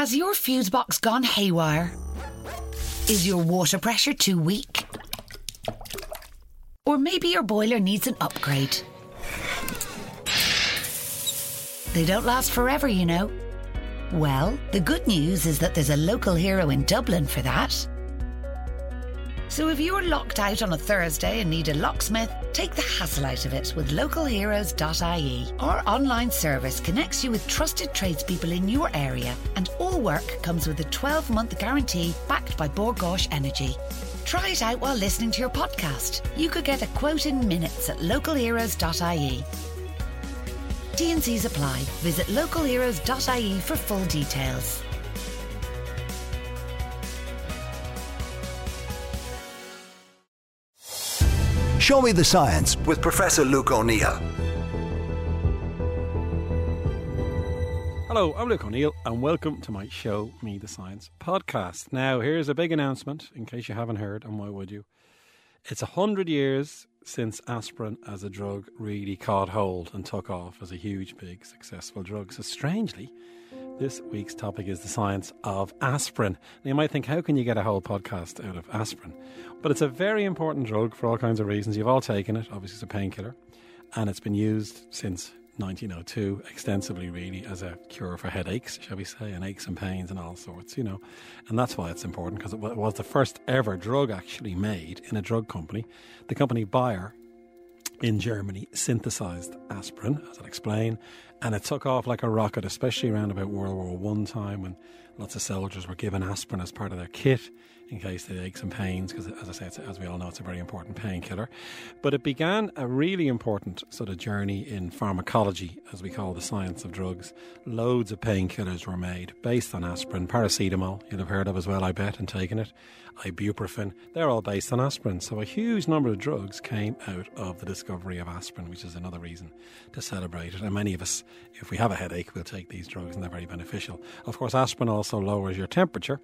Has your fuse box gone haywire? Is your water pressure too weak? Or maybe your boiler needs an upgrade. They don't last forever, you know. Well, the good news is that there's a local hero in Dublin for that. So if you're locked out on a Thursday and need a locksmith, take the hassle out of it with localheroes.ie. Our online service connects you with trusted tradespeople in your area, and all work comes with a 12 month guarantee backed by Bord Gáis Energy. Try it out while listening to your podcast. You could get a quote in minutes at localheroes.ie. T&Cs apply. Visit localheroes.ie for full details. Show me the science with Professor Luke O'Neill. Hello, I'm Luke O'Neill, and welcome to my Show Me the Science podcast. Now, here's a big announcement in case you haven't heard, and why would you? It's a hundred years since aspirin as a drug really caught hold and took off as a huge, big, successful drug. So, strangely, this week's topic is the science of aspirin. Now, you might think, how can you get a whole podcast out of aspirin? But it's a very important drug for all kinds of reasons. You've all taken it, obviously, it's a painkiller, and it's been used since 1902 extensively, really, as a cure for headaches, shall we say, and aches and pains and all sorts, you know. And that's why it's important because it was the first ever drug actually made in a drug company. The company Bayer in Germany synthesized aspirin, as I'll explain, and it took off like a rocket, especially around about World War One time when lots of soldiers were given aspirin as part of their kit in case they aches and pains, because as I say, as we all know, it's a very important painkiller. But it began a really important sort of journey in pharmacology, as we call the science of drugs. Loads of painkillers were made based on aspirin, paracetamol, you'll have heard of as well, I bet, and taken it, ibuprofen, they're all based on aspirin. So a huge number of drugs came out of the discovery of aspirin, which is another reason to celebrate it. And many of us, if we have a headache, we'll take these drugs and they're very beneficial. Of course, aspirin also lowers your temperature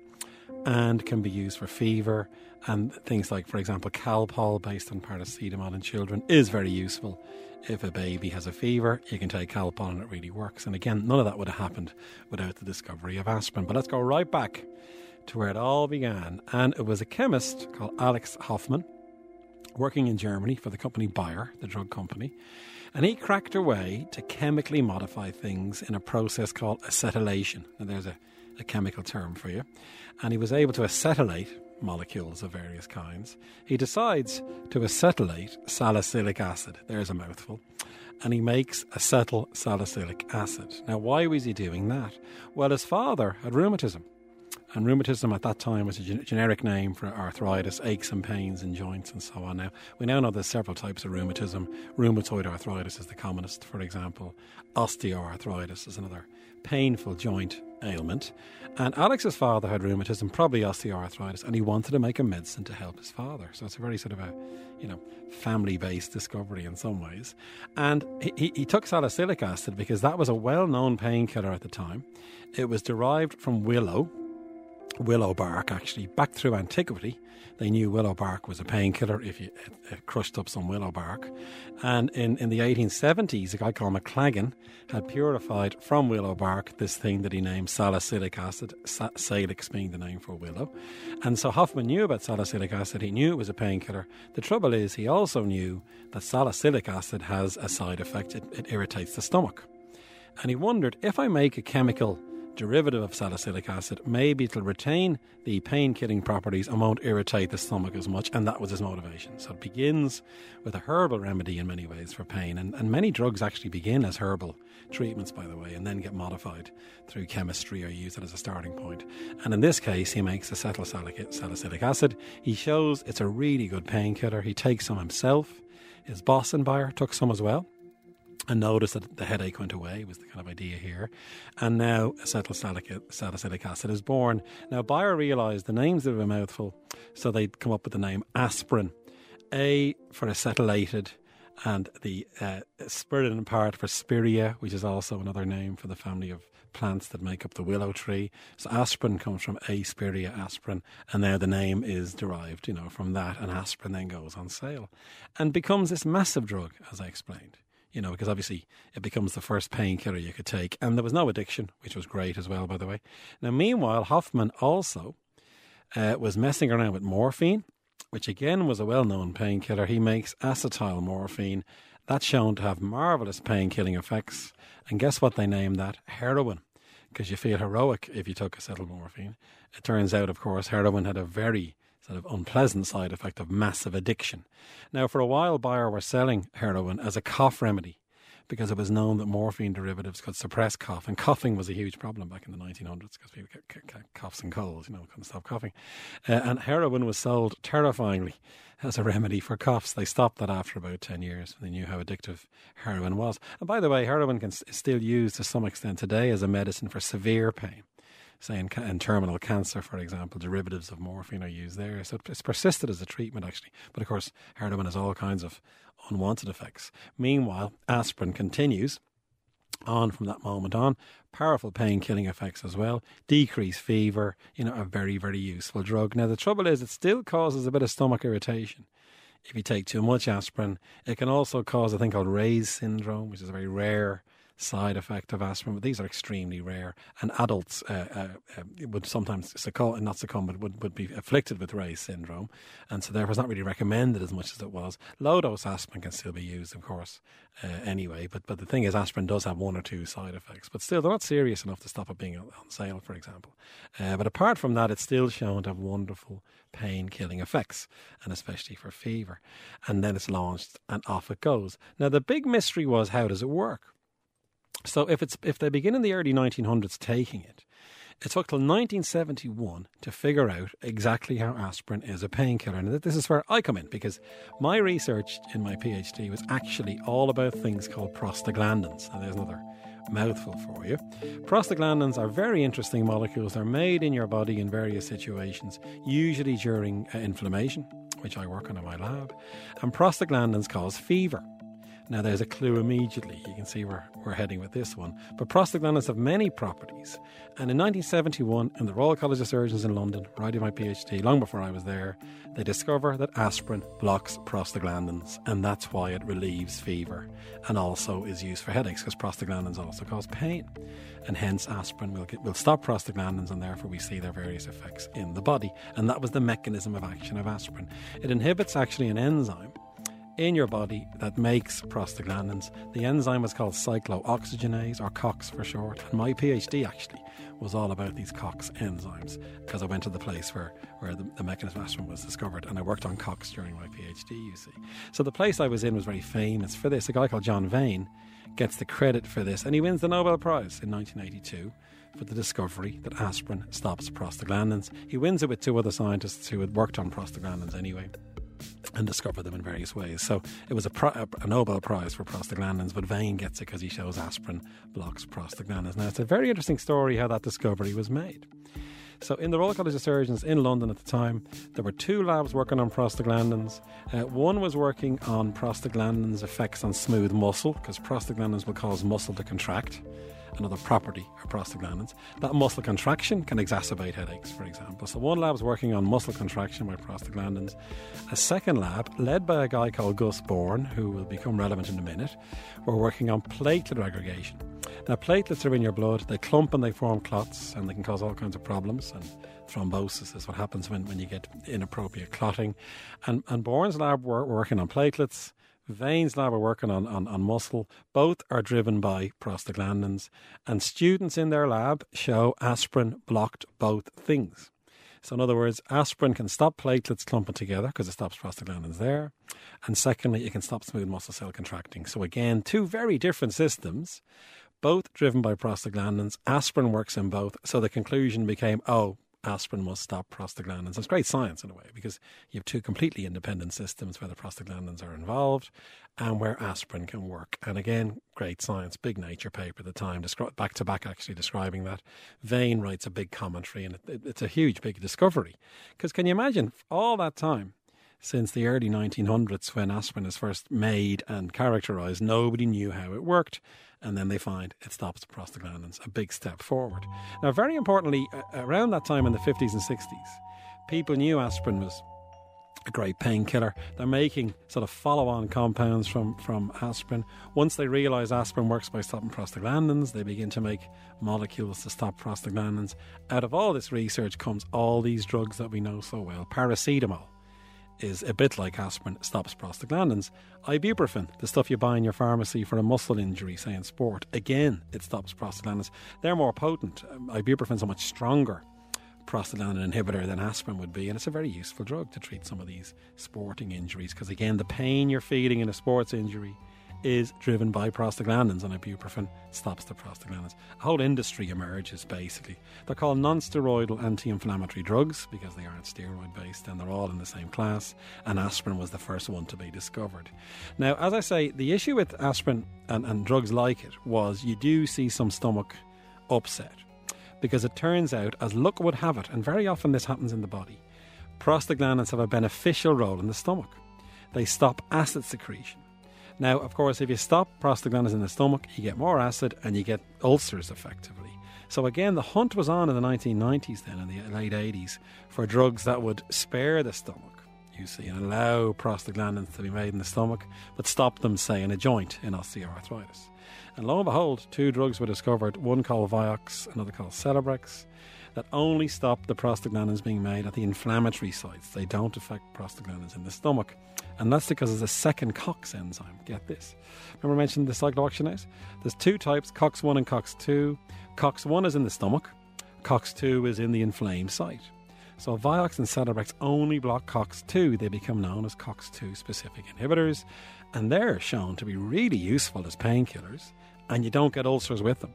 and can be used for fever and things like, for example, Calpol based on paracetamol in children is very useful. If a baby has a fever, you can take Calpol and it really works. And again, none of that would have happened without the discovery of aspirin. But let's go right back to where it all began. And it was a chemist called Alex Hoffman working in Germany for the company Bayer, the drug company. And he cracked a way to chemically modify things in a process called acetylation. Now, there's a a chemical term for you, and he was able to acetylate molecules of various kinds. He decides to acetylate salicylic acid. There's a mouthful. And he makes acetyl salicylic acid. Now, why was he doing that? Well, his father had rheumatism. And rheumatism at that time was a gen- generic name for arthritis, aches and pains in joints, and so on. Now, we now know there's several types of rheumatism. Rheumatoid arthritis is the commonest, for example. Osteoarthritis is another painful joint ailment. And Alex's father had rheumatism, probably osteoarthritis, and he wanted to make a medicine to help his father. So it's a very sort of a, you know, family-based discovery in some ways. And he, he took salicylic acid because that was a well-known painkiller at the time. It was derived from willow, willow bark actually, back through antiquity. They knew willow bark was a painkiller if you crushed up some willow bark. And in, in the 1870s, a guy called Maclagan had purified from willow bark this thing that he named salicylic acid, sa- salix being the name for willow. And so Hoffman knew about salicylic acid. He knew it was a painkiller. The trouble is, he also knew that salicylic acid has a side effect. It, it irritates the stomach. And he wondered if I make a chemical derivative of salicylic acid, maybe it'll retain the pain killing properties and won't irritate the stomach as much. And that was his motivation. So it begins with a herbal remedy in many ways for pain. And, and many drugs actually begin as herbal treatments, by the way, and then get modified through chemistry or use it as a starting point. And in this case, he makes acetyl salicylic acid. He shows it's a really good painkiller. He takes some himself. His boss and Bayer took some as well and noticed that the headache went away was the kind of idea here. And now acetylsalicylic acid is born. Now Bayer realised the names of a mouthful, so they'd come up with the name aspirin. A for acetylated, and the uh, spiridin part for spirea, which is also another name for the family of plants that make up the willow tree. So aspirin comes from a Aspirea aspirin, and now the name is derived, you know, from that. And aspirin then goes on sale and becomes this massive drug, as I explained. You know, because obviously it becomes the first painkiller you could take. And there was no addiction, which was great as well, by the way. Now, meanwhile, Hoffman also uh, was messing around with morphine, which again was a well known painkiller. He makes acetyl morphine. That's shown to have marvelous pain killing effects. And guess what they named that? Heroin. Because you feel heroic if you took acetylmorphine. It turns out, of course, heroin had a very sort of unpleasant side effect of massive addiction. Now, for a while, Bayer were selling heroin as a cough remedy because it was known that morphine derivatives could suppress cough, and coughing was a huge problem back in the 1900s because people get, coughs and colds, you know, couldn't stop coughing. Uh, and heroin was sold terrifyingly as a remedy for coughs. They stopped that after about 10 years. When they knew how addictive heroin was. And by the way, heroin can, is still used to some extent today as a medicine for severe pain say in, in, terminal cancer, for example, derivatives of morphine are used there. So it's persisted as a treatment, actually. But of course, heroin has all kinds of unwanted effects. Meanwhile, aspirin continues on from that moment on. Powerful pain killing effects as well. Decrease fever, you know, a very, very useful drug. Now, the trouble is, it still causes a bit of stomach irritation. If you take too much aspirin, it can also cause a thing called Reye's syndrome, which is a very rare side effect of aspirin, but these are extremely rare. And adults uh, uh, uh would sometimes succumb, not succumb, but would, would be afflicted with Reye's syndrome. And so, therefore, it's not really recommended as much as it was. Low dose aspirin can still be used, of course, uh, anyway. But, but the thing is, aspirin does have one or two side effects, but still, they're not serious enough to stop it being on sale, for example. Uh, but apart from that, it's still shown to have wonderful pain killing effects, and especially for fever. And then it's launched, and off it goes. Now, the big mystery was how does it work? So if it's if they begin in the early 1900s taking it, it took till 1971 to figure out exactly how aspirin is a painkiller. And this is where I come in because my research in my PhD was actually all about things called prostaglandins. And there's another mouthful for you. Prostaglandins are very interesting molecules. They're made in your body in various situations, usually during uh, inflammation, which I work on in my lab. And prostaglandins cause fever. Now, there's a clue immediately. You can see where we're heading with this one. But prostaglandins have many properties. And in 1971, in the Royal College of Surgeons in London, writing my PhD, long before I was there, they discover that aspirin blocks prostaglandins. And that's why it relieves fever and also is used for headaches because prostaglandins also cause pain. And hence, aspirin will, get, will stop prostaglandins, and therefore, we see their various effects in the body. And that was the mechanism of action of aspirin. It inhibits actually an enzyme in your body that makes prostaglandins. The enzyme is called cyclooxygenase, or COX for short. And my PhD actually was all about these COX enzymes because I went to the place where, where the, the mechanism of aspirin was discovered and I worked on COX during my PhD, you see. So the place I was in was very famous for this. A guy called John Vane gets the credit for this and he wins the Nobel Prize in 1982 for the discovery that aspirin stops prostaglandins. He wins it with two other scientists who had worked on prostaglandins anyway and discover them in various ways. So it was a, a, Nobel Prize for prostaglandins, but Vane gets it because he shows aspirin blocks prostaglandins. Now, it's a very interesting story how that discovery was made. So, in the Royal College of Surgeons in London at the time, there were two labs working on prostaglandins. Uh, one was working on prostaglandins' effects on smooth muscle, because prostaglandins will cause muscle to contract another property of prostaglandins. That muscle contraction can exacerbate headaches, for example. So one lab is working on muscle contraction by prostaglandins. A second lab, led by a guy called Gus Born, who will become relevant in a minute, were working on platelet aggregation. Now, platelets are in your blood, they clump and they form clots, and they can cause all kinds of problems. And thrombosis is what happens when, when you get inappropriate clotting. And, and Born's lab were working on platelets. Vane's lab are working on, on, on muscle. Both are driven by prostaglandins. And students in their lab show aspirin blocked both things. So, in other words, aspirin can stop platelets clumping together because it stops prostaglandins there. And secondly, it can stop smooth muscle cell contracting. So, again, two very different systems, both driven by prostaglandins. Aspirin works in both. So, the conclusion became oh, aspirin must stop prostaglandins. It's great science in a way because you have two completely independent systems where the prostaglandins are involved and where aspirin can work. And again, great science, big nature paper at the time, back to back actually describing that. Vane writes a big commentary and it, it's a huge, big discovery. Because can you imagine all that time? Since the early 1900s, when aspirin is first made and characterized, nobody knew how it worked and then they find it stops prostaglandins, a big step forward. Now, very importantly, around that time in the 50s and 60s, people knew aspirin was a great painkiller. They're making sort of follow-on compounds from, from aspirin. Once they realise aspirin works by stopping prostaglandins, they begin to make molecules to stop prostaglandins. Out of all this research comes all these drugs that we know so well. Paracetamol is a bit like aspirin, stops prostaglandins. Ibuprofen, the stuff you buy in your pharmacy for a muscle injury, say in sport, again, it stops prostaglandins. They're more potent. Um, ibuprofen's a much stronger prostaglandin inhibitor than aspirin would be, and it's a very useful drug to treat some of these sporting injuries because, again, the pain you're feeling in a sports injury is driven by prostaglandins, and ibuprofen stops the prostaglandins. A whole industry emerges basically. They're called non steroidal anti inflammatory drugs because they aren't steroid based and they're all in the same class, and aspirin was the first one to be discovered. Now, as I say, the issue with aspirin and, and drugs like it was you do see some stomach upset because it turns out, as luck would have it, and very often this happens in the body, prostaglandins have a beneficial role in the stomach. They stop acid secretion. Now, of course, if you stop prostaglandins in the stomach, you get more acid and you get ulcers effectively. So, again, the hunt was on in the 1990s, then in the late 80s, for drugs that would spare the stomach, you see, and allow prostaglandins to be made in the stomach, but stop them, say, in a joint in osteoarthritis. And lo and behold, two drugs were discovered one called Vioxx, another called Celebrex that only stop the prostaglandins being made at the inflammatory sites. They don't affect prostaglandins in the stomach. And that's because there's a second COX enzyme. Get this. Remember I mentioned the cyclooxygenase? There's two types, COX1 and COX2. COX1 is in the stomach, COX2 is in the inflamed site. So Vioxx and Celebrex only block COX2. They become known as COX2 specific inhibitors, and they're shown to be really useful as painkillers, and you don't get ulcers with them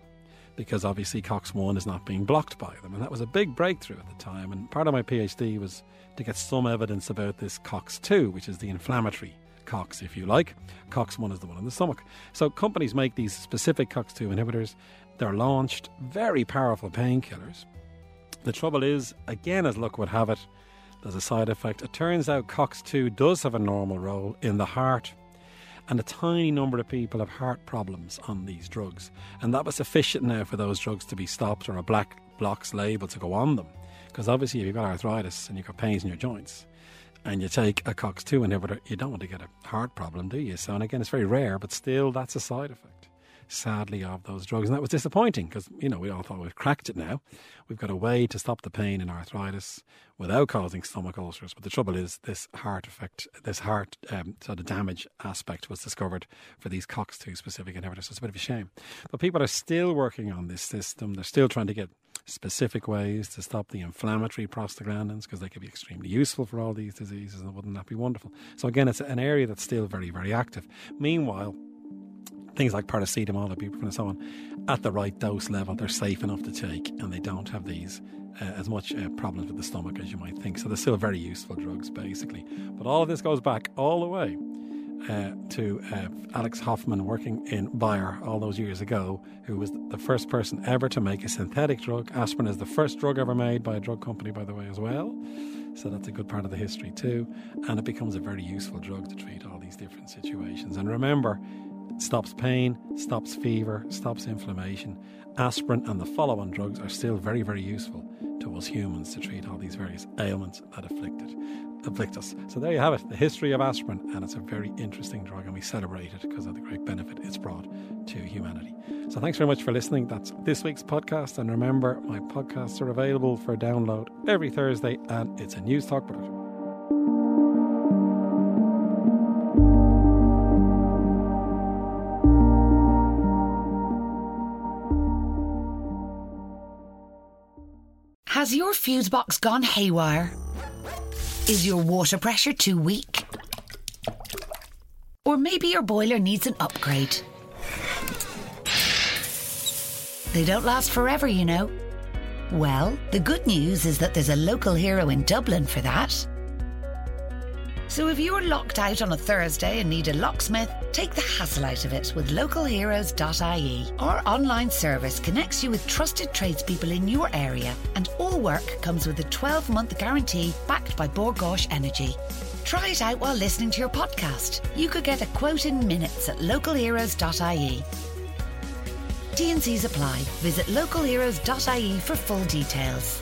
because obviously COX1 is not being blocked by them. And that was a big breakthrough at the time. And part of my PhD was to get some evidence about this COX2, which is the inflammatory COX, if you like. COX1 is the one in the stomach. So companies make these specific COX2 inhibitors. They're launched, very powerful painkillers. The trouble is, again, as luck would have it, there's a side effect. It turns out COX2 does have a normal role in the heart and a tiny number of people have heart problems on these drugs. And that was sufficient now for those drugs to be stopped or a black box label to go on them. Because obviously, if you've got arthritis and you've got pains in your joints, and you take a COX2 inhibitor, you don't want to get a heart problem, do you? So, and again, it's very rare, but still, that's a side effect sadly, of those drugs. And that was disappointing because, you know, we all thought we've cracked it now. We've got a way to stop the pain in arthritis without causing stomach ulcers. But the trouble is, this heart effect, this heart um, sort of damage aspect was discovered for these COX2 specific inhibitors. So it's a bit of a shame. But people are still working on this system. They're still trying to get specific ways to stop the inflammatory prostaglandins because they could be extremely useful for all these diseases and wouldn't that be wonderful so again it's an area that's still very very active meanwhile things like paracetamol, ibuprofen, and so on, at the right dose level, they're safe enough to take, and they don't have these uh, as much uh, problems with the stomach as you might think. So they're still very useful drugs, basically. But all of this goes back all the way uh, to uh, Alex Hoffman working in Bayer all those years ago, who was the first person ever to make a synthetic drug. Aspirin is the first drug ever made by a drug company, by the way, as well. So that's a good part of the history too. And it becomes a very useful drug to treat all these different situations. And remember, stops pain, stops fever, stops inflammation. Aspirin and the follow on drugs are still very, very useful to us humans to treat all these various ailments that afflict, it, afflict us. So there you have it, the history of aspirin, and it's a very interesting drug, and we celebrate it because of the great benefit it's brought to humanity. So thanks very much for listening. That's this week's podcast, and remember, my podcasts are available for download every Thursday, and it's a Newstalk production. Has your fuse box gone haywire? Is your water pressure too weak? Or maybe your boiler needs an upgrade. They don't last forever, you know. Well, the good news is that there's a local hero in Dublin for that. So if you're locked out on a Thursday and need a locksmith, take the hassle out of it with localheroes.ie. Our online service connects you with trusted tradespeople in your area, and all work comes with a 12 month guarantee backed by Bord Gáis Energy. Try it out while listening to your podcast. You could get a quote in minutes at localheroes.ie. T&Cs apply. Visit localheroes.ie for full details.